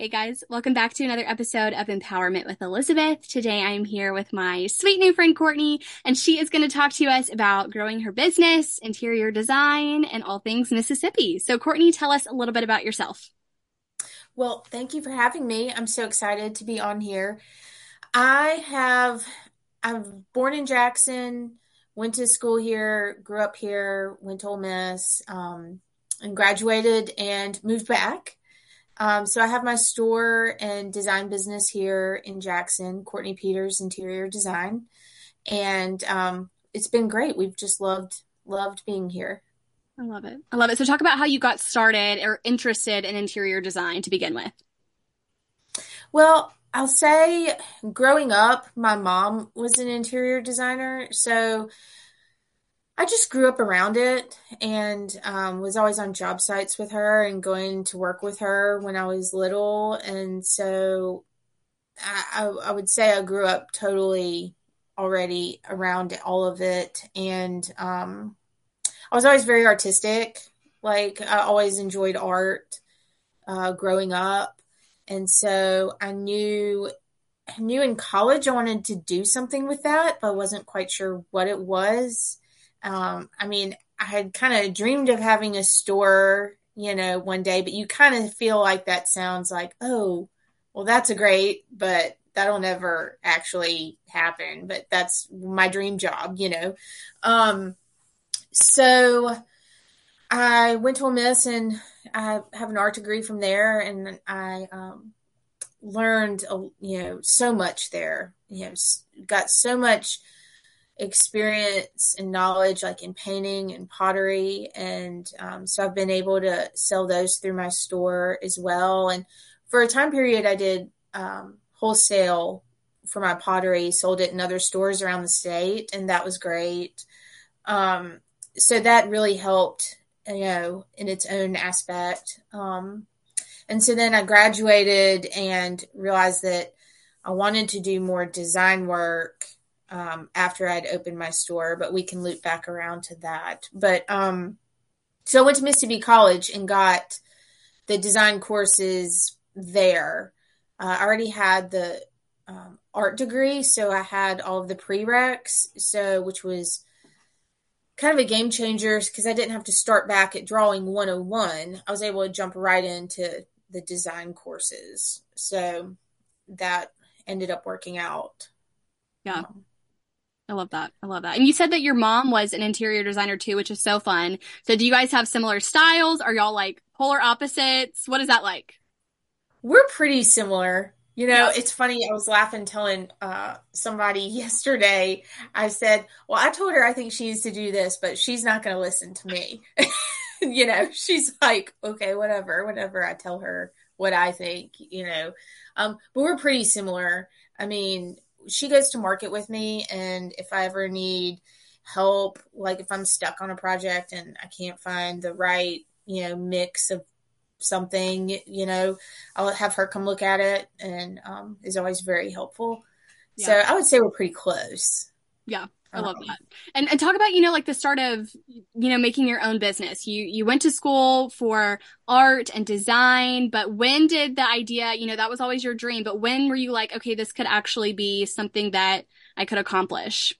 Hey guys, welcome back to another episode of Empowerment with Elizabeth. Today I'm here with my sweet new friend Courtney, and she is going to talk to us about growing her business, interior design, and all things Mississippi. So, Courtney, tell us a little bit about yourself. Well, thank you for having me. I'm so excited to be on here. I have, I'm born in Jackson, went to school here, grew up here, went to Ole Miss, um, and graduated and moved back um, so I have my store and design business here in Jackson, Courtney Peters Interior Design, and um, it's been great. We've just loved loved being here. I love it. I love it. So talk about how you got started or interested in interior design to begin with. Well, I'll say growing up, my mom was an interior designer, so I just grew up around it and um, was always on job sites with her and going to work with her when I was little. And so I, I, I would say I grew up totally already around all of it. And um, I was always very artistic. Like I always enjoyed art uh, growing up. And so I knew I knew in college I wanted to do something with that, but I wasn't quite sure what it was. Um, I mean, I had kind of dreamed of having a store, you know, one day, but you kind of feel like that sounds like, oh, well, that's a great, but that'll never actually happen. But that's my dream job, you know. Um, so I went to Ole Miss and I have an art degree from there, and I um, learned, you know, so much there. You know, got so much experience and knowledge like in painting and pottery. And um, so i've been able to sell those through my store as well. And for a time period i did um, wholesale for my pottery sold it in other stores around the state and that was great. Um, so that really helped you know in its own aspect. Um, and so then i graduated and realized that i wanted to do more design work um, after I'd opened my store, but we can loop back around to that. But um, so I went to Mississippi College and got the design courses there. Uh, I already had the um, art degree, so I had all of the prereqs, so which was kind of a game changer because I didn't have to start back at drawing 101. I was able to jump right into the design courses. So that ended up working out. Yeah. Um, I love that. I love that. And you said that your mom was an interior designer too, which is so fun. So do you guys have similar styles? Are y'all like polar opposites? What is that like? We're pretty similar. You know, it's funny. I was laughing telling uh, somebody yesterday. I said, "Well, I told her I think she needs to do this, but she's not going to listen to me." you know, she's like, "Okay, whatever, whatever." I tell her what I think. You know, um, but we're pretty similar. I mean, she goes to market with me and if I ever need help, like if I'm stuck on a project and I can't find the right, you know, mix of something, you know, I'll have her come look at it and um, is always very helpful. Yeah. So I would say we're pretty close. Yeah. I love that. And and talk about, you know, like the start of, you know, making your own business. You you went to school for art and design, but when did the idea, you know, that was always your dream, but when were you like, okay, this could actually be something that I could accomplish?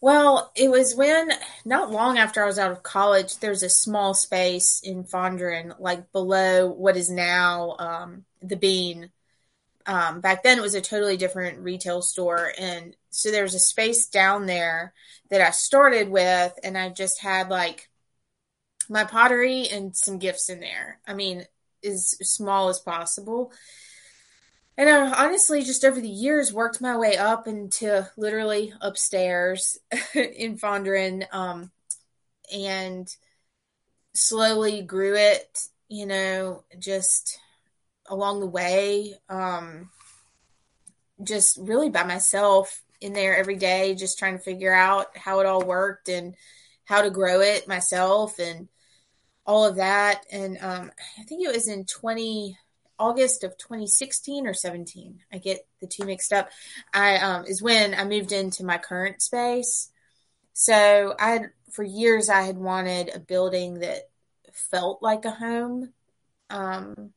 Well, it was when not long after I was out of college, there's a small space in Fondren, like below what is now um, the Bean um, back then it was a totally different retail store. And so there was a space down there that i started with and i just had like my pottery and some gifts in there. I mean as small as possible. And i honestly just over the years worked my way up into literally upstairs in fondren um, and slowly grew it you know just along the way. Um, just really by myself in there every day, just trying to figure out how it all worked and how to grow it myself and all of that. And um, I think it was in 20 August of 2016 or 17. I get the two mixed up. I um, is when I moved into my current space. So I had for years I had wanted a building that felt like a home. Um,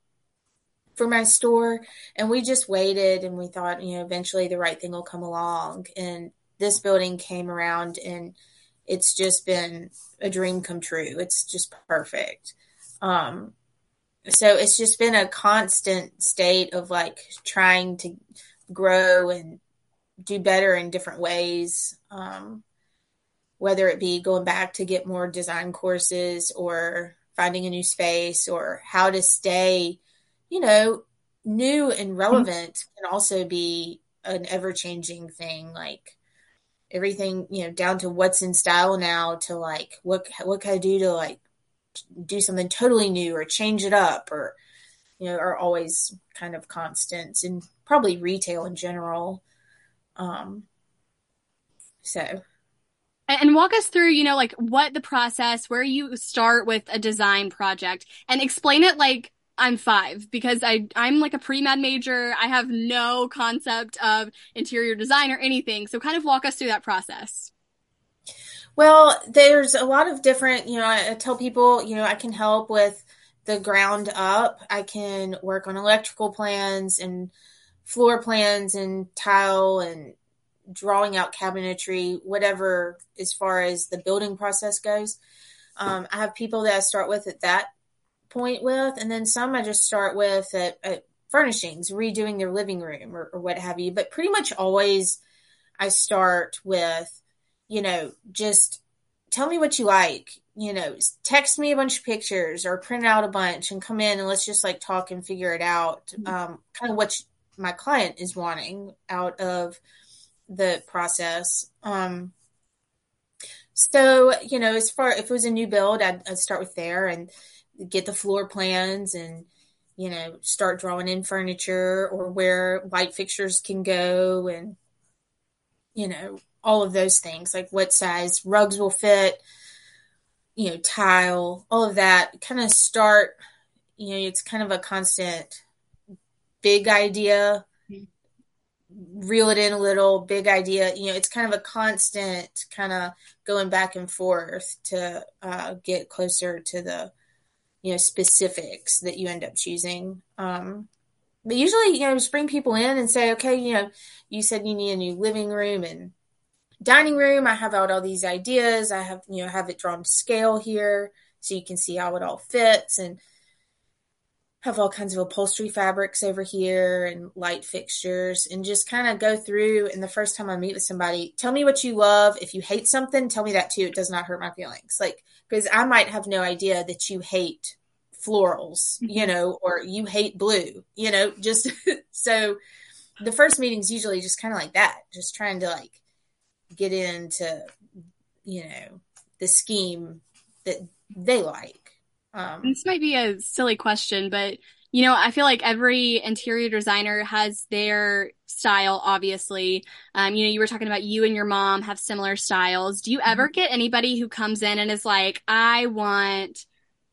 for my store. And we just waited and we thought, you know, eventually the right thing will come along. And this building came around and it's just been a dream come true. It's just perfect. Um, so it's just been a constant state of like trying to grow and do better in different ways. Um, whether it be going back to get more design courses or finding a new space or how to stay, you know, new and relevant mm-hmm. can also be an ever changing thing. Like everything, you know, down to what's in style now to like what what can I do to like do something totally new or change it up or you know are always kind of constants and probably retail in general. Um, so and walk us through, you know, like what the process, where you start with a design project and explain it like I'm five because I, I'm like a pre-med major. I have no concept of interior design or anything. So kind of walk us through that process. Well, there's a lot of different, you know, I, I tell people, you know, I can help with the ground up. I can work on electrical plans and floor plans and tile and drawing out cabinetry, whatever as far as the building process goes. Um, I have people that I start with at that point with, and then some I just start with at, at furnishings, redoing their living room or, or what have you. But pretty much always I start with, you know, just tell me what you like. You know, text me a bunch of pictures or print out a bunch and come in and let's just like talk and figure it out. Mm-hmm. Um, kind of what my client is wanting out of the process. Um, so, you know, as far if it was a new build, I'd, I'd start with there and get the floor plans and, you know, start drawing in furniture or where light fixtures can go and, you know, all of those things like what size rugs will fit, you know, tile, all of that kind of start, you know, it's kind of a constant big idea. Reel it in a little big idea you know it's kind of a constant kind of going back and forth to uh, get closer to the you know specifics that you end up choosing um, but usually you know just bring people in and say okay you know you said you need a new living room and dining room i have out all these ideas i have you know have it drawn to scale here so you can see how it all fits and have all kinds of upholstery fabrics over here and light fixtures and just kind of go through and the first time I meet with somebody, tell me what you love. If you hate something, tell me that too. It does not hurt my feelings. Like, because I might have no idea that you hate florals, mm-hmm. you know, or you hate blue, you know, just so the first meeting's usually just kind of like that, just trying to like get into, you know, the scheme that they like. Um, this might be a silly question, but you know, I feel like every interior designer has their style, obviously. Um, you know, you were talking about you and your mom have similar styles. Do you ever mm-hmm. get anybody who comes in and is like, I want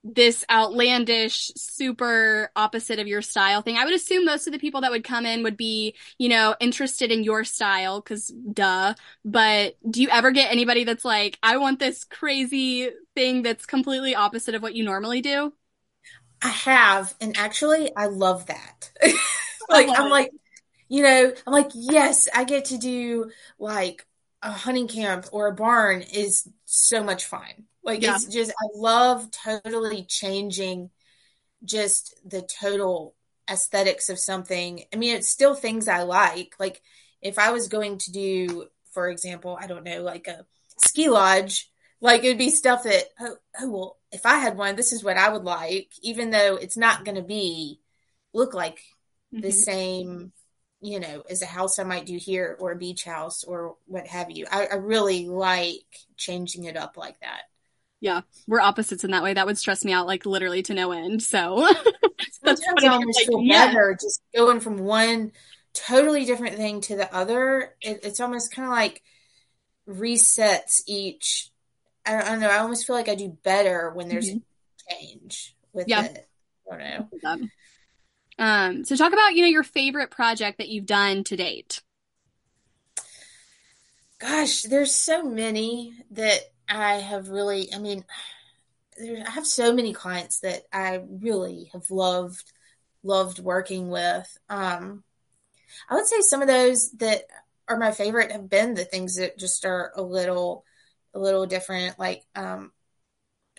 this outlandish, super opposite of your style thing. I would assume most of the people that would come in would be, you know, interested in your style, cause duh. But do you ever get anybody that's like, I want this crazy thing that's completely opposite of what you normally do? I have, and actually, I love that. like, I'm like, you know, I'm like, yes, I get to do like a hunting camp or a barn is so much fun. Like yeah. it's just I love totally changing just the total aesthetics of something. I mean, it's still things I like. Like if I was going to do, for example, I don't know, like a ski lodge, like it'd be stuff that oh, oh well, if I had one, this is what I would like, even though it's not going to be look like mm-hmm. the same you know, as a house I might do here or a beach house or what have you. I, I, really like changing it up like that. Yeah, we're opposites in that way. That would stress me out like literally to no end. So sometimes I almost like, feel yeah. better just going from one totally different thing to the other. It, it's almost kind of like resets each. I don't, I don't, know. I almost feel like I do better when there's mm-hmm. change with yeah. it. I don't know. Um, so talk about you know your favorite project that you've done to date. Gosh, there's so many that I have really, I mean, there, I have so many clients that I really have loved loved working with. Um, I would say some of those that are my favorite have been the things that just are a little, a little different. Like um,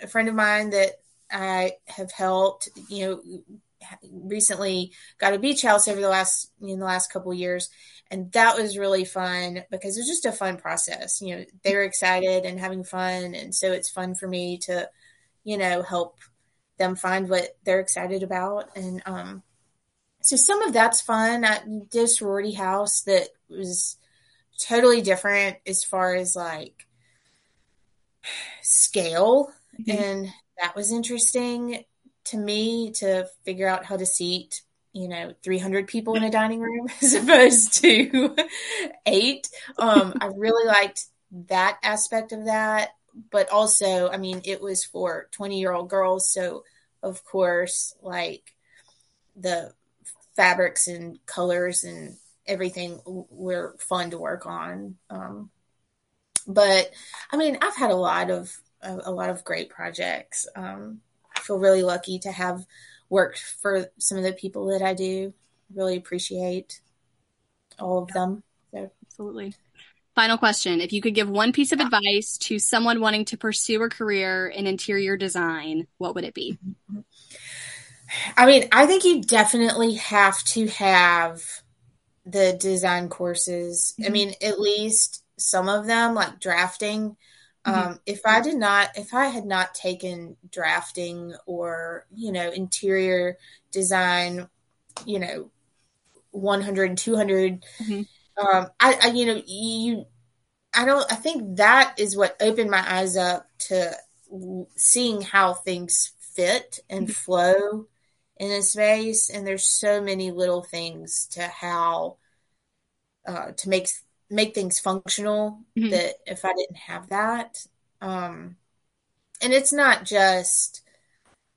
a friend of mine that I have helped, you know, recently got a beach house over the last in the last couple years and that was really fun because it was just a fun process. You know they were excited and having fun and so it's fun for me to you know help them find what they're excited about. And um so some of that's fun. I did sorority house that was totally different as far as like scale. Mm-hmm. and that was interesting to me to figure out how to seat you know 300 people in a dining room as opposed to eight. Um i really liked that aspect of that. But also i mean it was for 20 year old girls. So of course like the fabrics and colors and everything were fun to work on. Um but i mean i've had a lot of a, a lot of great projects um feel really lucky to have worked for some of the people that I do. Really appreciate all of them. So. Absolutely. Final question. If you could give one piece of advice to someone wanting to pursue a career in interior design, what would it be? I mean, I think you definitely have to have the design courses. Mm-hmm. I mean, at least some of them, like drafting. Mm-hmm. Um, if I did not, if I had not taken drafting or, you know, interior design, you know, 100, 200, mm-hmm. um, I, I, you know, you, I don't, I think that is what opened my eyes up to seeing how things fit and mm-hmm. flow in a space. And there's so many little things to how, uh, to make make things functional mm-hmm. that if I didn't have that, um, and it's not just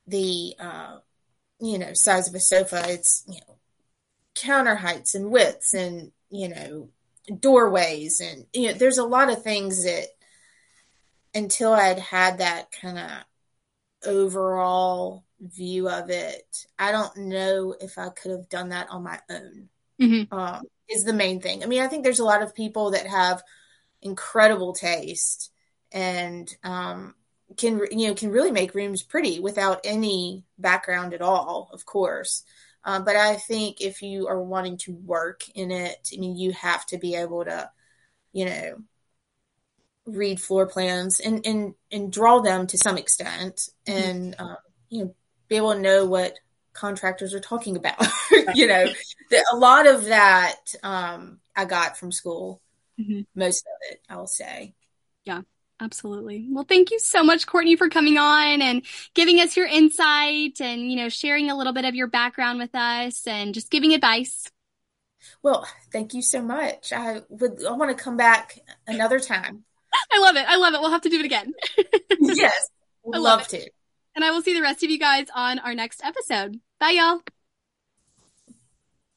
the, uh, you know, size of a sofa. It's, you know, counter heights and widths and, you know, doorways. And, you know, there's a lot of things that until I'd had that kind of overall view of it, I don't know if I could have done that on my own. Mm-hmm. Um, is the main thing. I mean, I think there's a lot of people that have incredible taste and um, can you know can really make rooms pretty without any background at all, of course. Um, but I think if you are wanting to work in it, I mean, you have to be able to, you know, read floor plans and and and draw them to some extent, and um, you know, be able to know what contractors are talking about. you know, the, a lot of that um, I got from school. Mm-hmm. Most of it, I'll say. Yeah, absolutely. Well, thank you so much, Courtney, for coming on and giving us your insight and you know sharing a little bit of your background with us and just giving advice. Well, thank you so much. I would I want to come back another time. I love it. I love it. We'll have to do it again. yes, would love, love to. And I will see the rest of you guys on our next episode. Bye, y'all.